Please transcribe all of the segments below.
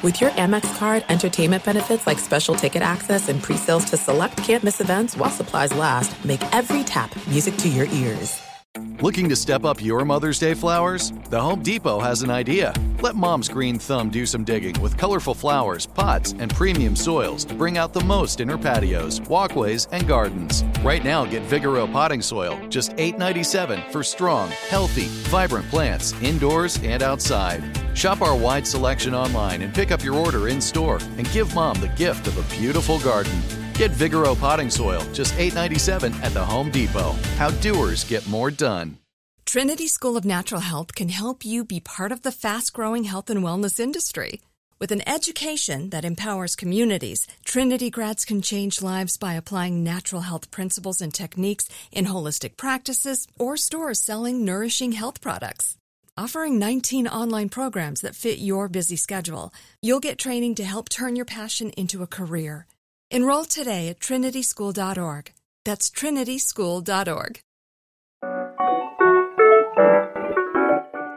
With your Amex card, entertainment benefits like special ticket access and pre-sales to select campus events while supplies last, make every tap music to your ears. Looking to step up your Mother's Day flowers? The Home Depot has an idea. Let mom's green thumb do some digging with colorful flowers, pots, and premium soils to bring out the most in her patios, walkways, and gardens. Right now, get Vigoro potting soil, just $8.97 for strong, healthy, vibrant plants indoors and outside. Shop our wide selection online and pick up your order in store and give mom the gift of a beautiful garden. Get Vigoro potting soil, just $8.97 at the Home Depot. How doers get more done. Trinity School of Natural Health can help you be part of the fast growing health and wellness industry. With an education that empowers communities, Trinity grads can change lives by applying natural health principles and techniques in holistic practices or stores selling nourishing health products. Offering 19 online programs that fit your busy schedule, you'll get training to help turn your passion into a career. Enroll today at trinityschool.org. That's trinityschool.org.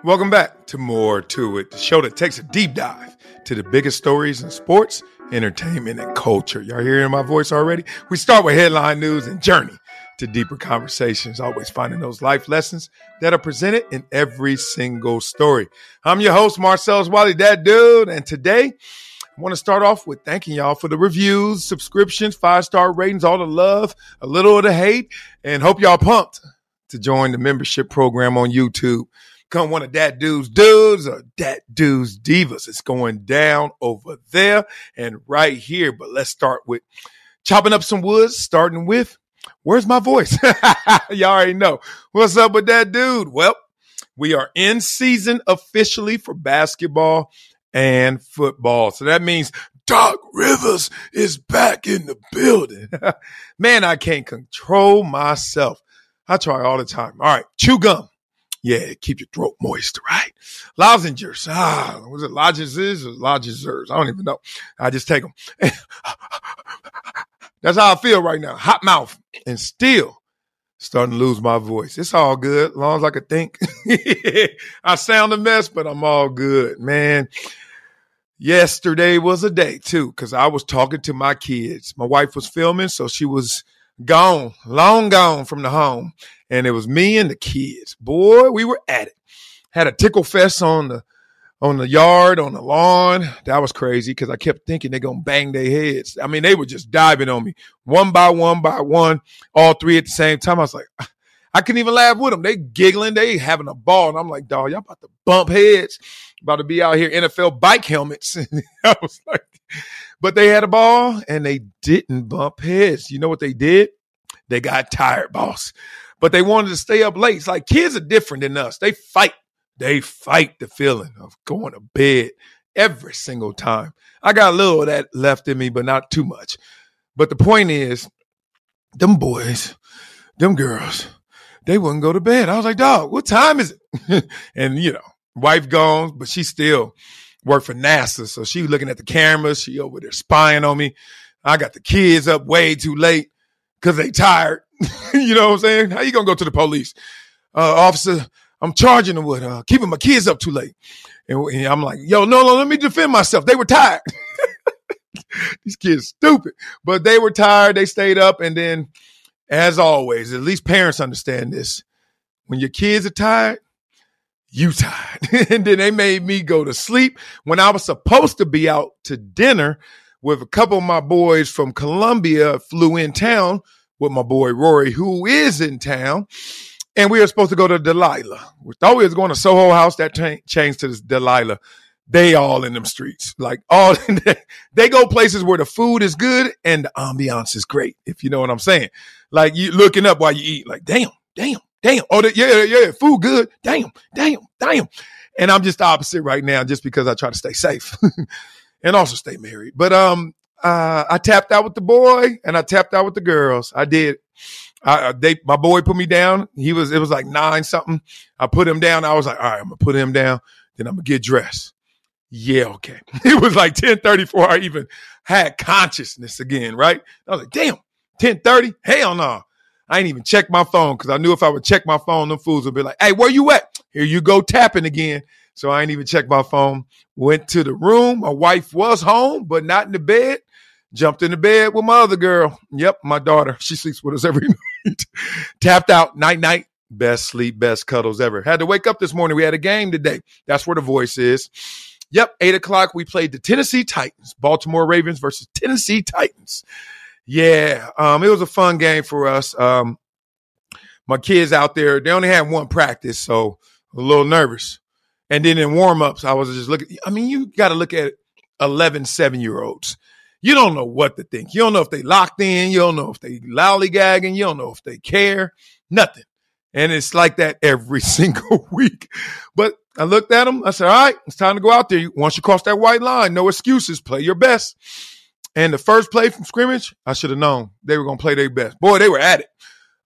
Welcome back to More to It, the show that takes a deep dive to the biggest stories in sports, entertainment, and culture. Y'all hearing my voice already? We start with headline news and journey to deeper conversations, always finding those life lessons that are presented in every single story. I'm your host, Marcellus Wiley, that dude, and today I want to start off with thanking y'all for the reviews, subscriptions, five star ratings, all the love, a little of the hate, and hope y'all pumped to join the membership program on YouTube. Come one of that dude's dudes or that dude's divas. It's going down over there and right here. But let's start with chopping up some woods, starting with where's my voice? y'all already know. What's up with that dude? Well, we are in season officially for basketball and football. So that means Doc Rivers is back in the building. Man, I can't control myself. I try all the time. All right, chew gum. Yeah, keep your throat moist, right? Lozenges. Ah, was it lozenges or lozengers? I don't even know. I just take them. That's how I feel right now. Hot mouth and still starting to lose my voice. It's all good, as long as I can think. I sound a mess, but I'm all good, man. Yesterday was a day too, because I was talking to my kids. My wife was filming, so she was gone, long gone from the home. And it was me and the kids. Boy, we were at it. Had a tickle fest on the on the yard, on the lawn. That was crazy because I kept thinking they're gonna bang their heads. I mean, they were just diving on me one by one by one, all three at the same time. I was like, I couldn't even laugh with them. They giggling, they having a ball. And I'm like, dog, y'all about to bump heads, about to be out here NFL bike helmets. I was like, but they had a ball and they didn't bump heads. You know what they did? They got tired, boss. But they wanted to stay up late. It's like kids are different than us. They fight. They fight the feeling of going to bed every single time. I got a little of that left in me, but not too much. But the point is, them boys, them girls, they wouldn't go to bed. I was like, dog, what time is it? and you know, wife gone, but she still worked for NASA. So she was looking at the cameras. She over there spying on me. I got the kids up way too late because they tired. you know what I'm saying? How you gonna go to the police? Uh, officer, I'm charging them with uh, keeping my kids up too late. And, and I'm like, yo, no, no, let me defend myself. They were tired. These kids stupid, but they were tired. They stayed up, and then, as always, at least parents understand this. When your kids are tired, you tired. and then they made me go to sleep when I was supposed to be out to dinner with a couple of my boys from Columbia flew in town with my boy Rory, who is in town. And we were supposed to go to Delilah. We thought we was going to Soho House. That t- changed to this Delilah. They all in them streets. Like all they go places where the food is good and the ambiance is great, if you know what I'm saying. Like you looking up while you eat, like, damn, damn, damn. Oh, the, yeah, yeah, food good. Damn, damn, damn. And I'm just the opposite right now, just because I try to stay safe and also stay married. But um, uh, I tapped out with the boy and I tapped out with the girls. I did. I, they, my boy put me down. He was, it was like nine something. I put him down. I was like, all right, I'm gonna put him down. Then I'm gonna get dressed. Yeah, okay. It was like 1030 before I even had consciousness again, right? I was like, damn, 1030? Hell no. I ain't even check my phone because I knew if I would check my phone, them fools would be like, hey, where you at? Here you go tapping again. So I ain't even checked my phone. Went to the room. My wife was home, but not in the bed. Jumped in the bed with my other girl. Yep, my daughter. She sleeps with us every night. Tapped out. Night, night. Best sleep, best cuddles ever. Had to wake up this morning. We had a game today. That's where the voice is. Yep, eight o'clock. We played the Tennessee Titans, Baltimore Ravens versus Tennessee Titans. Yeah, um, it was a fun game for us. Um, my kids out there, they only had one practice, so a little nervous. And then in warm ups, I was just looking. I mean, you got to look at 11, seven year olds. You don't know what to think. You don't know if they locked in. You don't know if they lollygagging. You don't know if they care. Nothing. And it's like that every single week. But I looked at them. I said, all right, it's time to go out there. Once you cross that white line, no excuses. Play your best. And the first play from scrimmage, I should have known they were going to play their best. Boy, they were at it.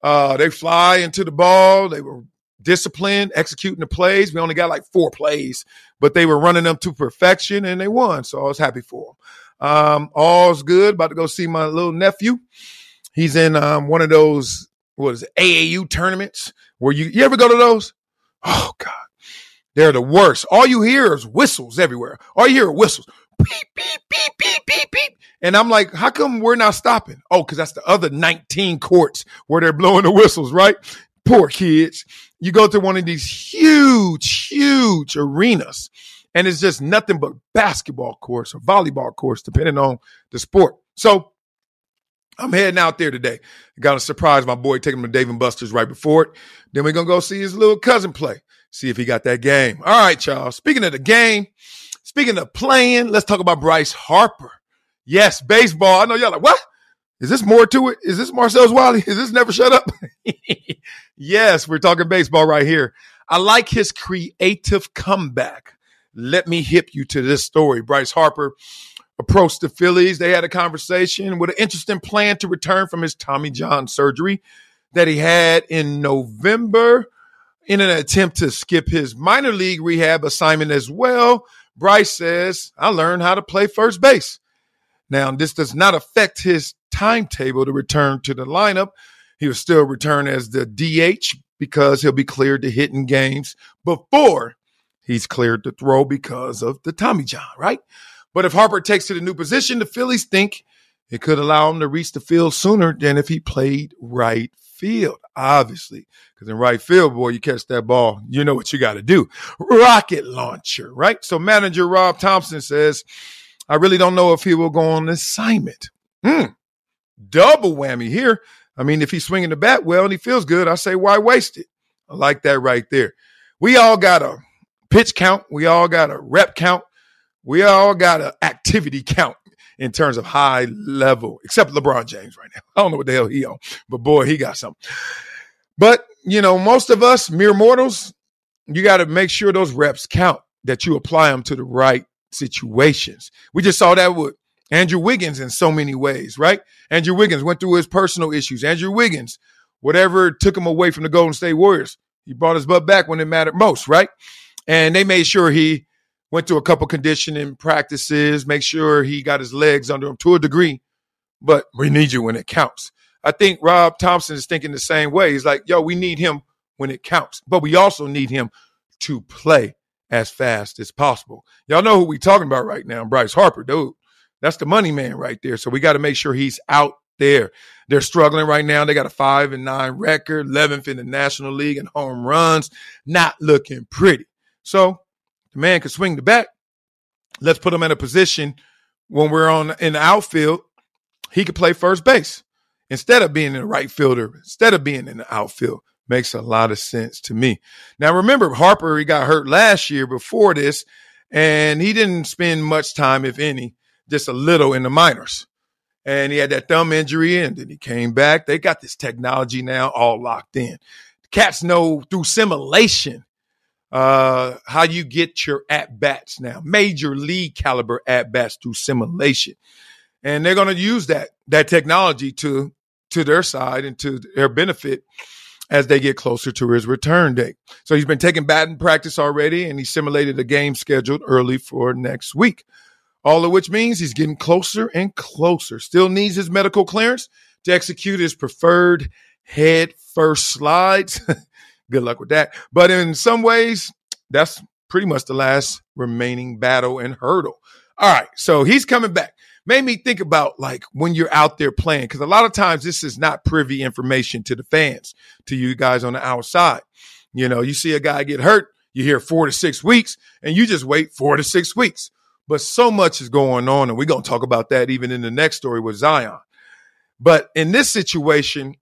Uh, they fly into the ball. They were disciplined, executing the plays. We only got like four plays, but they were running them to perfection and they won. So I was happy for them. Um, all's good. About to go see my little nephew. He's in um, one of those, what is it, AAU tournaments where you, you ever go to those? Oh, God. They're the worst. All you hear is whistles everywhere. All you hear are whistles. Beep, beep, beep, beep, beep, beep. And I'm like, how come we're not stopping? Oh, because that's the other 19 courts where they're blowing the whistles, right? Poor kids. You go to one of these huge, huge arenas, and it's just nothing but basketball courts or volleyball courts, depending on the sport. So I'm heading out there today. Got a surprise my boy, taking him to Dave and Buster's right before it. Then we're gonna go see his little cousin play. See if he got that game. All right, y'all. Speaking of the game, speaking of playing, let's talk about Bryce Harper. Yes, baseball. I know y'all like, what? Is this more to it? Is this Marcellus Wiley? Is this never shut up? yes, we're talking baseball right here. I like his creative comeback. Let me hip you to this story. Bryce Harper approached the Phillies. They had a conversation with an interesting plan to return from his Tommy John surgery that he had in November in an attempt to skip his minor league rehab assignment as well. Bryce says, I learned how to play first base. Now, this does not affect his timetable to return to the lineup. He will still return as the DH because he'll be cleared to hit in games before he's cleared to throw because of the Tommy John, right? But if Harper takes to the new position, the Phillies think it could allow him to reach the field sooner than if he played right field, obviously. Because in right field, boy, you catch that ball, you know what you got to do. Rocket launcher, right? So manager Rob Thompson says, I really don't know if he will go on assignment. Hmm. Double whammy here. I mean, if he's swinging the bat well and he feels good, I say, why waste it? I like that right there. We all got a pitch count. We all got a rep count. We all got an activity count in terms of high level, except LeBron James right now. I don't know what the hell he on, but boy, he got something. But, you know, most of us mere mortals, you got to make sure those reps count, that you apply them to the right situations. We just saw that with Andrew Wiggins in so many ways, right? Andrew Wiggins went through his personal issues. Andrew Wiggins, whatever took him away from the Golden State Warriors, he brought his butt back when it mattered most, right? And they made sure he went to a couple conditioning practices, make sure he got his legs under him to a degree, but we need you when it counts. I think Rob Thompson is thinking the same way. He's like, yo, we need him when it counts, but we also need him to play as fast as possible. Y'all know who we talking about right now, Bryce Harper, dude. That's the money man right there. So we got to make sure he's out there. They're struggling right now. They got a five and nine record, 11th in the National League and home runs, not looking pretty. So the man can swing the bat. Let's put him in a position when we're on in the outfield, he could play first base instead of being in the right fielder, instead of being in the outfield. Makes a lot of sense to me. Now, remember, Harper, he got hurt last year before this, and he didn't spend much time, if any, just a little in the minors. And he had that thumb injury, and then he came back. They got this technology now all locked in. Cats know through simulation uh, how you get your at bats now, major league caliber at bats through simulation, and they're going to use that that technology to to their side and to their benefit as they get closer to his return date. So he's been taking batting practice already, and he simulated a game scheduled early for next week. All of which means he's getting closer and closer. Still needs his medical clearance to execute his preferred head first slides. Good luck with that. But in some ways, that's pretty much the last remaining battle and hurdle. All right, so he's coming back. Made me think about like when you're out there playing, because a lot of times this is not privy information to the fans, to you guys on the outside. You know, you see a guy get hurt, you hear four to six weeks, and you just wait four to six weeks. But so much is going on, and we're going to talk about that even in the next story with Zion. But in this situation,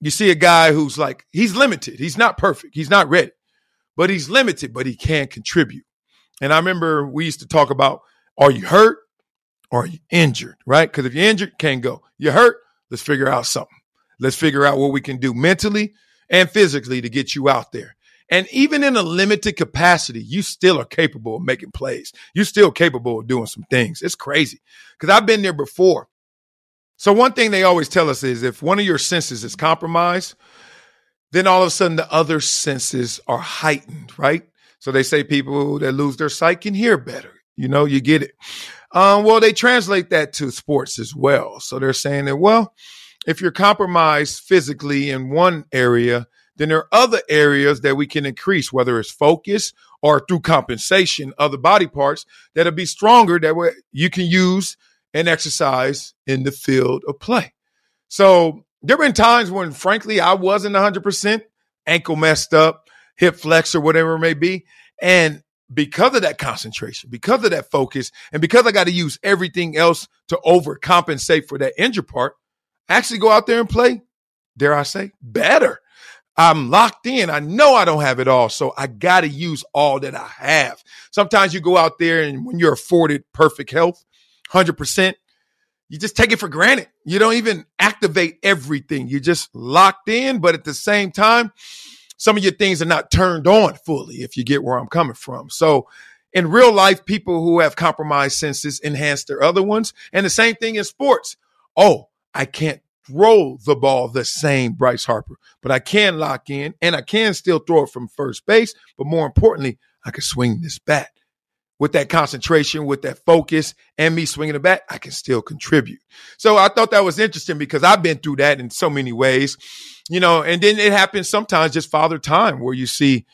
you see a guy who's like, he's limited. He's not perfect. He's not ready, but he's limited, but he can contribute. And I remember we used to talk about, are you hurt or are you injured, right? Because if you're injured, can't go. You're hurt, let's figure out something. Let's figure out what we can do mentally and physically to get you out there. And even in a limited capacity, you still are capable of making plays. You're still capable of doing some things. It's crazy because I've been there before. So, one thing they always tell us is if one of your senses is compromised, then all of a sudden the other senses are heightened, right? So, they say people that lose their sight can hear better. You know, you get it. Um, well, they translate that to sports as well. So, they're saying that, well, if you're compromised physically in one area, then there are other areas that we can increase, whether it's focus or through compensation, other body parts that'll be stronger that you can use and exercise in the field of play. So there have been times when, frankly, I wasn't 100%, ankle messed up, hip flex, or whatever it may be. And because of that concentration, because of that focus, and because I got to use everything else to overcompensate for that injured part, actually go out there and play, dare I say, better. I'm locked in. I know I don't have it all. So I got to use all that I have. Sometimes you go out there and when you're afforded perfect health, 100%, you just take it for granted. You don't even activate everything. You're just locked in. But at the same time, some of your things are not turned on fully, if you get where I'm coming from. So in real life, people who have compromised senses enhance their other ones. And the same thing in sports. Oh, I can't throw the ball the same Bryce Harper, but I can lock in and I can still throw it from first base. But more importantly, I can swing this bat with that concentration, with that focus, and me swinging the bat. I can still contribute. So I thought that was interesting because I've been through that in so many ways, you know. And then it happens sometimes just father time where you see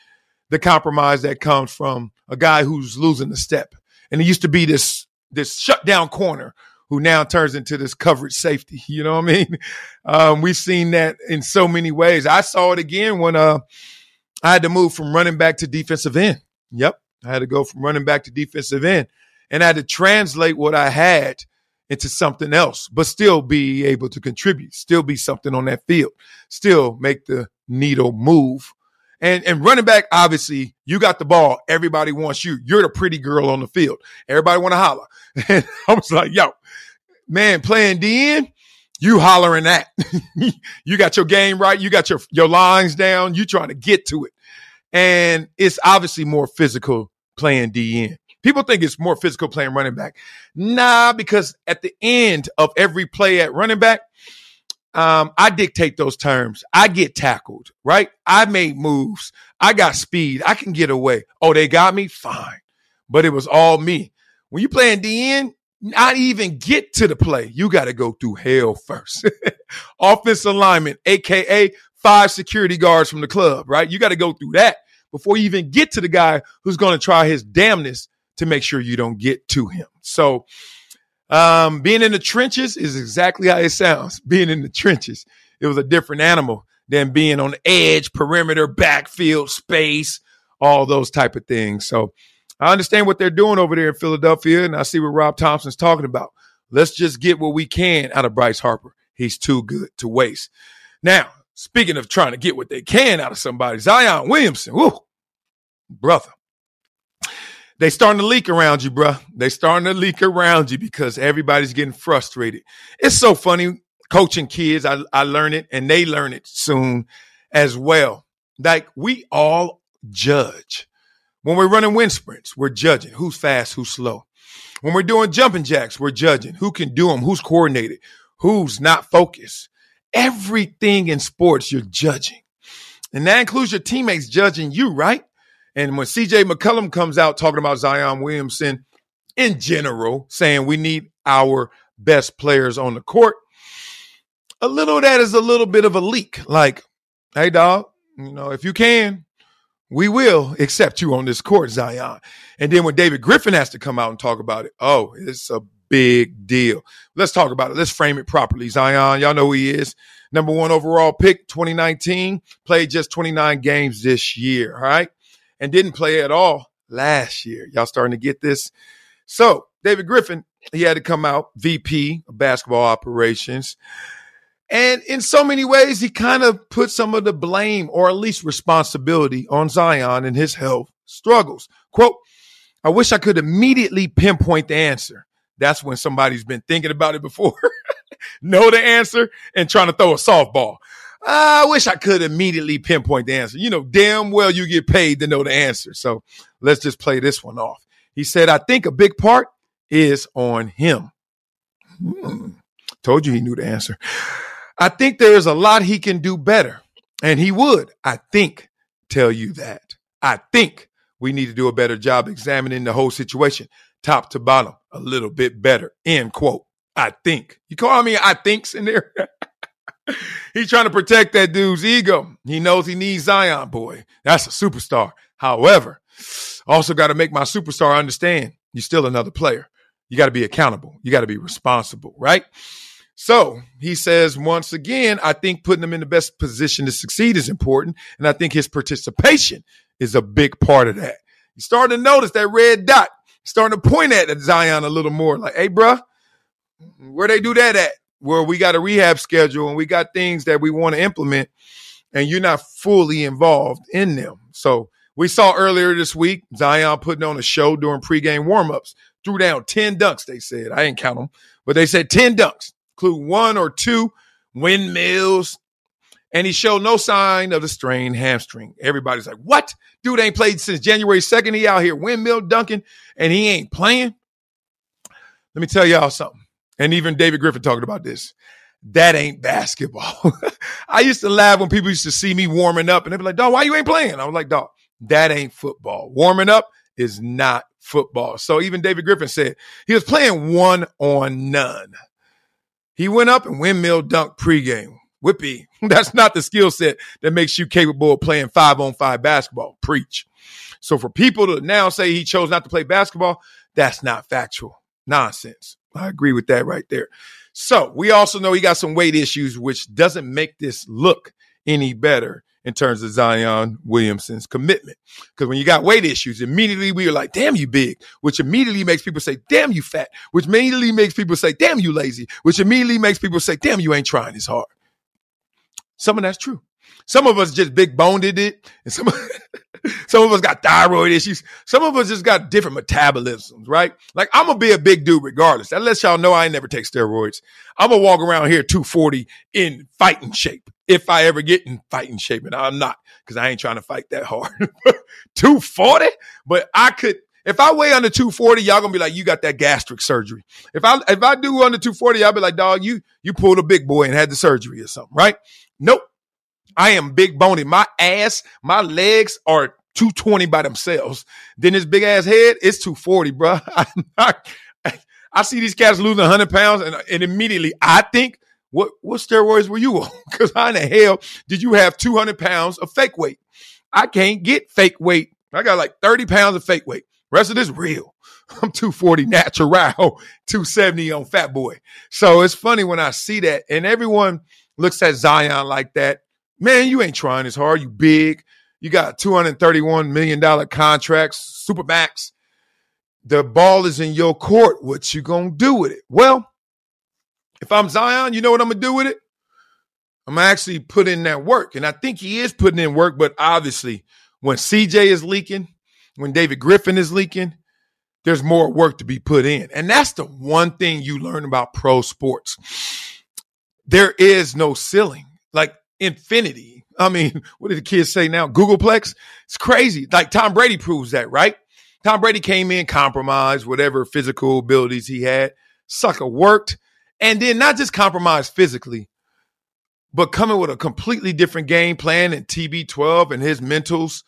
the compromise that comes from a guy who's losing the step, and it used to be this this shutdown corner who now turns into this coverage safety. You know what I mean? Um, we've seen that in so many ways. I saw it again when uh, I had to move from running back to defensive end. Yep. I had to go from running back to defensive end and I had to translate what I had into something else, but still be able to contribute, still be something on that field, still make the needle move. And, and running back, obviously, you got the ball. Everybody wants you. You're the pretty girl on the field. Everybody want to holler. And I was like, yo, man, playing DN, you hollering that. you got your game right. You got your, your lines down. You trying to get to it. And it's obviously more physical playing DN. People think it's more physical playing running back. Nah, because at the end of every play at running back, um, I dictate those terms. I get tackled, right? I made moves. I got speed. I can get away. Oh, they got me? Fine. But it was all me. When you playing DN, not even get to the play. You got to go through hell first. Offense alignment, aka five security guards from the club, right? You got to go through that before you even get to the guy who's going to try his damnness to make sure you don't get to him. So, um, being in the trenches is exactly how it sounds. Being in the trenches, it was a different animal than being on edge, perimeter, backfield, space, all those type of things. So, I understand what they're doing over there in Philadelphia, and I see what Rob Thompson's talking about. Let's just get what we can out of Bryce Harper. He's too good to waste. Now, speaking of trying to get what they can out of somebody, Zion Williamson, whoo, brother. They starting to leak around you, bro. They starting to leak around you because everybody's getting frustrated. It's so funny coaching kids. I, I learn it and they learn it soon as well. Like we all judge. When we're running wind sprints, we're judging who's fast, who's slow. When we're doing jumping jacks, we're judging who can do them, who's coordinated, who's not focused. Everything in sports, you're judging. And that includes your teammates judging you, right? And when CJ McCollum comes out talking about Zion Williamson in general, saying we need our best players on the court, a little that is a little bit of a leak. Like, hey, dog, you know, if you can, we will accept you on this court, Zion. And then when David Griffin has to come out and talk about it, oh, it's a big deal. Let's talk about it. Let's frame it properly. Zion, y'all know who he is. Number one overall pick, 2019, played just 29 games this year, all right? And didn't play at all last year. Y'all starting to get this? So, David Griffin, he had to come out, VP of basketball operations. And in so many ways, he kind of put some of the blame or at least responsibility on Zion and his health struggles. Quote, I wish I could immediately pinpoint the answer. That's when somebody's been thinking about it before, know the answer, and trying to throw a softball. I wish I could immediately pinpoint the answer. You know, damn well you get paid to know the answer. So let's just play this one off. He said, I think a big part is on him. Hmm. Told you he knew the answer. I think there's a lot he can do better. And he would, I think, tell you that. I think we need to do a better job examining the whole situation, top to bottom, a little bit better. End quote. I think. You call me I thinks in there? He's trying to protect that dude's ego. He knows he needs Zion, boy. That's a superstar. However, also got to make my superstar understand you're still another player. You got to be accountable. You got to be responsible, right? So he says, once again, I think putting him in the best position to succeed is important. And I think his participation is a big part of that. You starting to notice that red dot, starting to point at Zion a little more like, hey, bruh, where they do that at? Where we got a rehab schedule and we got things that we want to implement and you're not fully involved in them. So we saw earlier this week Zion putting on a show during pregame warmups, threw down 10 dunks, they said. I didn't count them, but they said 10 dunks include one or two windmills, and he showed no sign of the strained hamstring. Everybody's like, what? Dude ain't played since January 2nd. He out here windmill dunking and he ain't playing. Let me tell y'all something. And even David Griffin talking about this. That ain't basketball. I used to laugh when people used to see me warming up and they'd be like, dog, why you ain't playing? I was like, dog, that ain't football. Warming up is not football. So even David Griffin said he was playing one on none. He went up and windmill dunked pregame. Whippy, that's not the skill set that makes you capable of playing five on five basketball. Preach. So for people to now say he chose not to play basketball, that's not factual. Nonsense. I agree with that right there. So we also know he got some weight issues, which doesn't make this look any better in terms of Zion Williamson's commitment. Because when you got weight issues, immediately we are like, damn, you big, which immediately makes people say, damn, you fat, which immediately makes people say, damn, you lazy, which immediately makes people say, damn, you ain't trying as hard. Some of that's true. Some of us just big boned it, and some of, some of us got thyroid issues. Some of us just got different metabolisms, right? Like I'm gonna be a big dude regardless. That lets y'all know I never take steroids. I'm gonna walk around here 240 in fighting shape if I ever get in fighting shape, and I'm not because I ain't trying to fight that hard. 240, but I could. If I weigh under 240, y'all gonna be like, you got that gastric surgery. If I if I do under 240, I'll be like, dog, you you pulled a big boy and had the surgery or something, right? Nope. I am big bony. My ass, my legs are 220 by themselves. Then this big ass head, it's 240, bro. I, I see these cats losing 100 pounds, and, and immediately I think what what steroids were you on? Because how in the hell did you have 200 pounds of fake weight? I can't get fake weight. I got like 30 pounds of fake weight. Rest of this real. I'm 240 natural, 270 on fat boy. So it's funny when I see that and everyone looks at Zion like that. Man, you ain't trying as hard. You big. You got 231 million dollar contracts, super max. The ball is in your court. What you gonna do with it? Well, if I'm Zion, you know what I'm gonna do with it? I'm actually put in that work. And I think he is putting in work, but obviously, when CJ is leaking, when David Griffin is leaking, there's more work to be put in. And that's the one thing you learn about pro sports. There is no ceiling, like infinity. I mean, what did the kids say now? googolplex? It's crazy. Like Tom Brady proves that, right? Tom Brady came in, compromised, whatever physical abilities he had. Sucker worked and then not just compromised physically, but coming with a completely different game plan and TB12 and his mentals.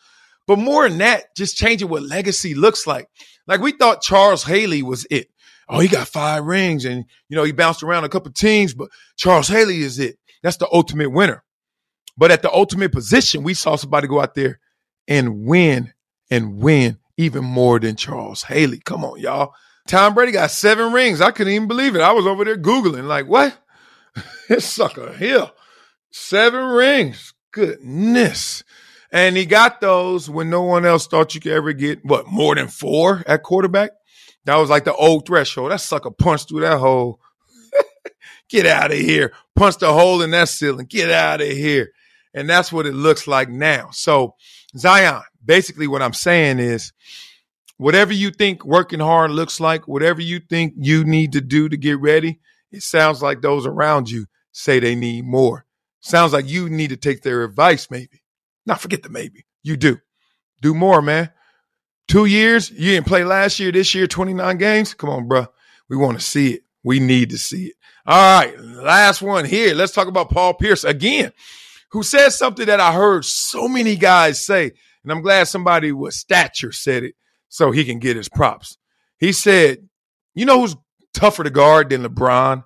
But more than that, just changing what legacy looks like. Like we thought Charles Haley was it. Oh, he got five rings and, you know, he bounced around a couple teams, but Charles Haley is it. That's the ultimate winner. But at the ultimate position, we saw somebody go out there and win and win even more than Charles Haley. Come on, y'all. Tom Brady got seven rings. I couldn't even believe it. I was over there Googling, like, what? this sucker here. Seven rings. Goodness. And he got those when no one else thought you could ever get, what, more than four at quarterback? That was like the old threshold. That sucker punched through that hole. Get out of here. Punched a hole in that ceiling. Get out of here. And that's what it looks like now. So, Zion, basically what I'm saying is whatever you think working hard looks like, whatever you think you need to do to get ready, it sounds like those around you say they need more. Sounds like you need to take their advice, maybe. Not forget the maybe. You do. Do more, man. Two years, you didn't play last year, this year, 29 games. Come on, bro. We want to see it. We need to see it. All right, last one here. Let's talk about Paul Pierce again, who said something that I heard so many guys say, and I'm glad somebody with stature said it so he can get his props. He said, You know who's tougher to guard than LeBron,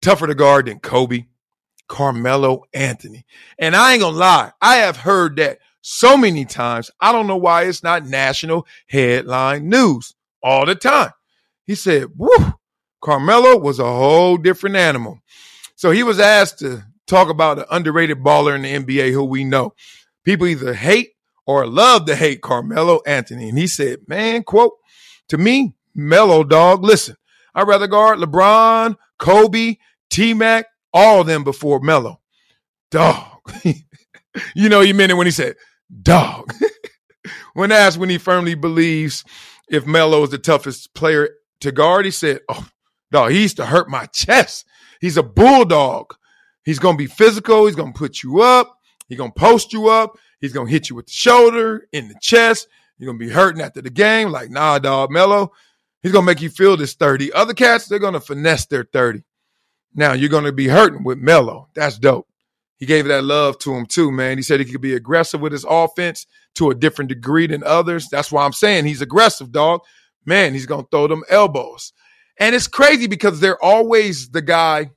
tougher to guard than Kobe? Carmelo Anthony. And I ain't gonna lie, I have heard that so many times. I don't know why it's not national headline news all the time. He said, Woo, Carmelo was a whole different animal. So he was asked to talk about an underrated baller in the NBA who we know. People either hate or love to hate Carmelo Anthony. And he said, man, quote, to me, Melo dog, listen, I'd rather guard LeBron, Kobe, T Mac, all of them before Melo. Dog. you know, he meant it when he said, dog. when asked when he firmly believes if Melo is the toughest player to guard, he said, oh, Dog, he used to hurt my chest. He's a bulldog. He's gonna be physical. He's gonna put you up. He's gonna post you up. He's gonna hit you with the shoulder, in the chest. You're gonna be hurting after the game. Like, nah, dog, Melo. He's gonna make you feel this 30. Other cats, they're gonna finesse their 30. Now you're gonna be hurting with Melo. That's dope. He gave that love to him too, man. He said he could be aggressive with his offense to a different degree than others. That's why I'm saying he's aggressive, dog. Man, he's gonna throw them elbows. And it's crazy because they're always the guy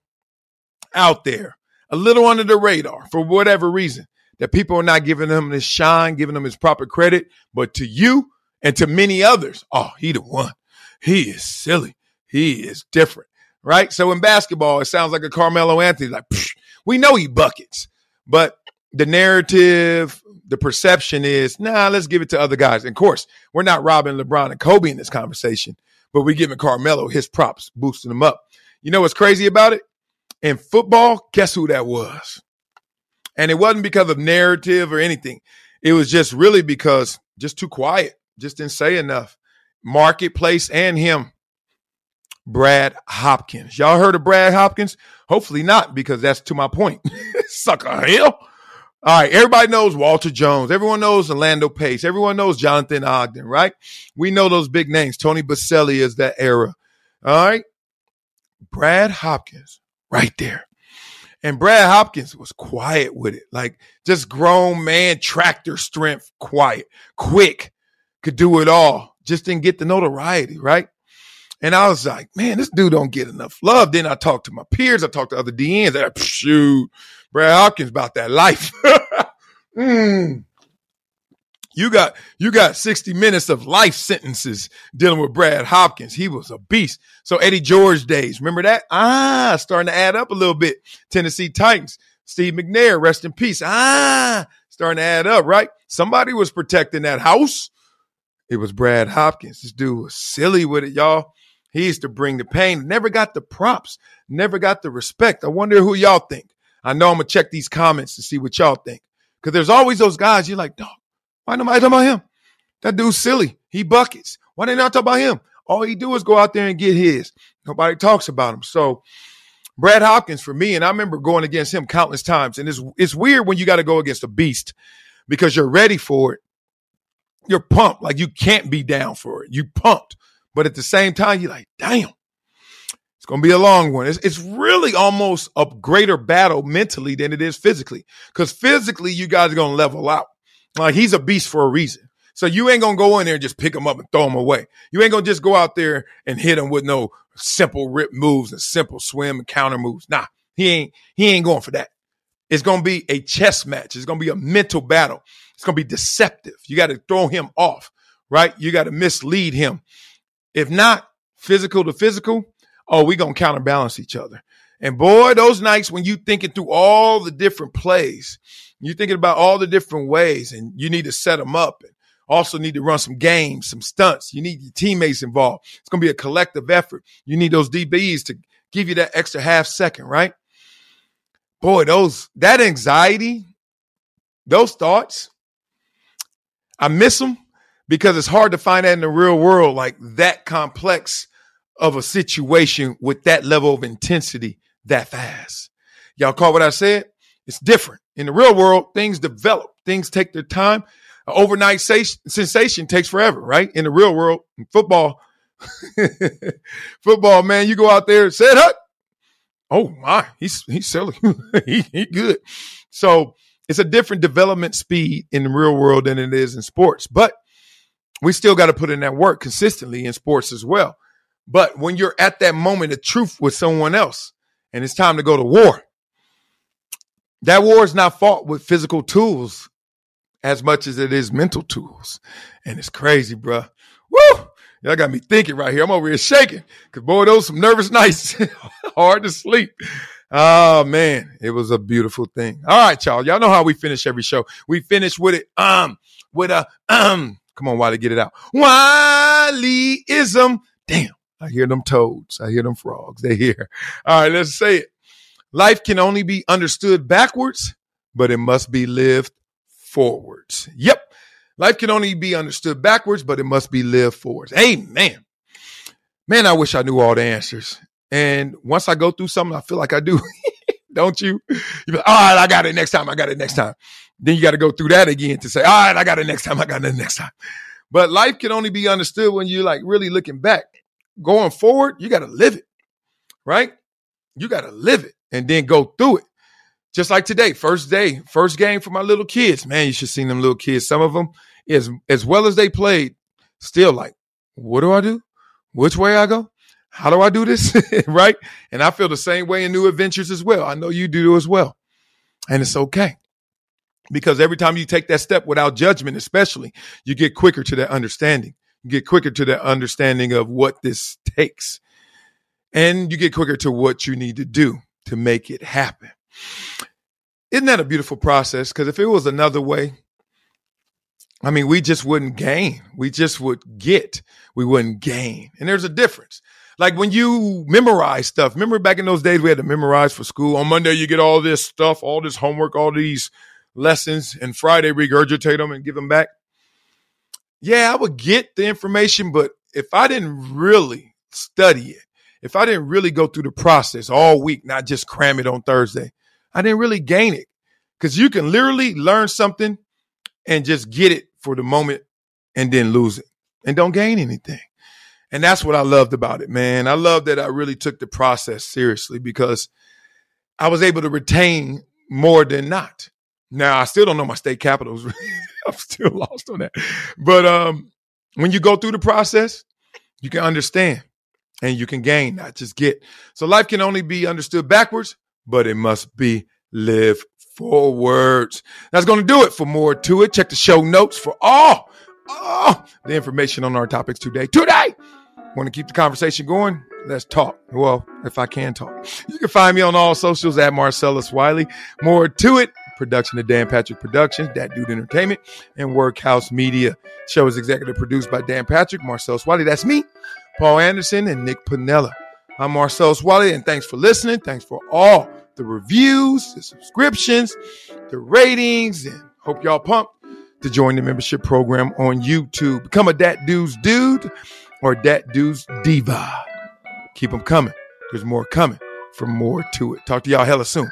out there, a little under the radar for whatever reason, that people are not giving him his shine, giving him his proper credit. But to you and to many others, oh, he the one. He is silly. He is different, right? So in basketball, it sounds like a Carmelo Anthony, like, we know he buckets, but the narrative, the perception is, nah, let's give it to other guys. And of course, we're not robbing LeBron and Kobe in this conversation but we're giving Carmelo his props, boosting him up. You know what's crazy about it? In football, guess who that was? And it wasn't because of narrative or anything. It was just really because just too quiet, just didn't say enough. Marketplace and him, Brad Hopkins. Y'all heard of Brad Hopkins? Hopefully not, because that's to my point. Sucker hell. All right, everybody knows Walter Jones. Everyone knows Orlando Pace. Everyone knows Jonathan Ogden, right? We know those big names. Tony Boselli is that era. All right. Brad Hopkins, right there. And Brad Hopkins was quiet with it, like just grown man, tractor strength, quiet, quick, could do it all. Just didn't get the notoriety, right? And I was like, man, this dude don't get enough love. Then I talked to my peers. I talked to other DNs. Like, shoot, Brad Hopkins about that life. mm. You got you got 60 minutes of life sentences dealing with Brad Hopkins. He was a beast. So Eddie George days, remember that? Ah, starting to add up a little bit. Tennessee Titans, Steve McNair, rest in peace. Ah, starting to add up, right? Somebody was protecting that house. It was Brad Hopkins. This dude was silly with it, y'all. He used to bring the pain. Never got the props. Never got the respect. I wonder who y'all think. I know I'm gonna check these comments to see what y'all think. Cause there's always those guys you're like, dog, why nobody talking about him? That dude's silly. He buckets. Why they not talk about him? All he do is go out there and get his. Nobody talks about him. So Brad Hopkins for me, and I remember going against him countless times. And it's it's weird when you got to go against a beast because you're ready for it. You're pumped. Like you can't be down for it. You pumped. But at the same time, you're like, damn, it's going to be a long one. It's, it's really almost a greater battle mentally than it is physically. Because physically, you guys are going to level out. Like he's a beast for a reason. So you ain't going to go in there and just pick him up and throw him away. You ain't going to just go out there and hit him with no simple rip moves and simple swim and counter moves. Nah, he ain't, he ain't going for that. It's going to be a chess match. It's going to be a mental battle. It's going to be deceptive. You got to throw him off, right? You got to mislead him. If not physical to physical, oh, we're going to counterbalance each other. And boy, those nights when you thinking through all the different plays, you're thinking about all the different ways and you need to set them up and also need to run some games, some stunts. You need your teammates involved. It's going to be a collective effort. You need those DBs to give you that extra half second, right? Boy, those, that anxiety, those thoughts, I miss them because it's hard to find that in the real world, like that complex of a situation with that level of intensity that fast. Y'all caught what I said? It's different. In the real world, things develop, things take their time. An overnight sensation takes forever, right? In the real world, in football, football, man, you go out there, set up. Oh my, he's he's selling. he, he good. So it's a different development speed in the real world than it is in sports. But we still got to put in that work consistently in sports as well. But when you're at that moment of truth with someone else and it's time to go to war, that war is not fought with physical tools as much as it is mental tools. And it's crazy, bro. Woo! Y'all got me thinking right here. I'm over here shaking because boy, those some nervous nights. Hard to sleep. Oh man, it was a beautiful thing. All right, y'all. Y'all know how we finish every show. We finish with it. Um, with a um. Come on, Wiley, get it out. Wileyism. Damn, I hear them toads. I hear them frogs. They here. All right, let's say it. Life can only be understood backwards, but it must be lived forwards. Yep. Life can only be understood backwards, but it must be lived forwards. Amen. Man, I wish I knew all the answers. And once I go through something, I feel like I do. Don't you? You like, all right, I got it next time. I got it next time. Then you got to go through that again to say, all right, I got it next time. I got it next time. But life can only be understood when you're like really looking back. Going forward, you got to live it, right? You got to live it and then go through it. Just like today, first day, first game for my little kids. Man, you should see them little kids. Some of them, as as well as they played, still like, what do I do? Which way I go? How do I do this? right? And I feel the same way in new adventures as well. I know you do as well. And it's okay. Because every time you take that step without judgment, especially, you get quicker to that understanding. You get quicker to that understanding of what this takes. And you get quicker to what you need to do to make it happen. Isn't that a beautiful process? Because if it was another way, I mean, we just wouldn't gain. We just would get. We wouldn't gain. And there's a difference. Like when you memorize stuff, remember back in those days we had to memorize for school. On Monday, you get all this stuff, all this homework, all these lessons, and Friday, regurgitate them and give them back. Yeah, I would get the information, but if I didn't really study it, if I didn't really go through the process all week, not just cram it on Thursday, I didn't really gain it. Because you can literally learn something and just get it for the moment and then lose it and don't gain anything. And that's what I loved about it, man. I love that I really took the process seriously because I was able to retain more than not. Now I still don't know my state capitals. I'm still lost on that. But um, when you go through the process, you can understand and you can gain, not just get. So life can only be understood backwards, but it must be lived forwards. That's going to do it. For more to it, check the show notes for all, all the information on our topics today. Today, want to keep the conversation going? Let's talk. Well, if I can talk, you can find me on all socials at Marcellus Wiley. More to it. Production of Dan Patrick Productions, That Dude Entertainment, and Workhouse Media. Show is executive produced by Dan Patrick, Marcellus Wiley. That's me, Paul Anderson, and Nick Panella. I'm Marcellus Wiley, and thanks for listening. Thanks for all the reviews, the subscriptions, the ratings, and hope y'all pumped to join the membership program on YouTube. Become a Dat Dudes Dude or Dat Dudes Diva. Keep them coming. There's more coming for more to it. Talk to y'all hella soon.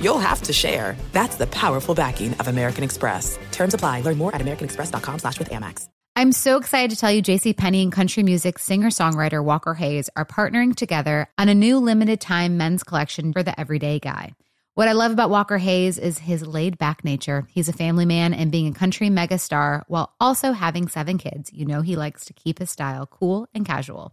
you'll have to share. That's the powerful backing of American Express. Terms apply. Learn more at americanexpress.com slash with Amex. I'm so excited to tell you JC Penney and country music singer-songwriter Walker Hayes are partnering together on a new limited time men's collection for the everyday guy. What I love about Walker Hayes is his laid back nature. He's a family man and being a country megastar while also having seven kids. You know, he likes to keep his style cool and casual.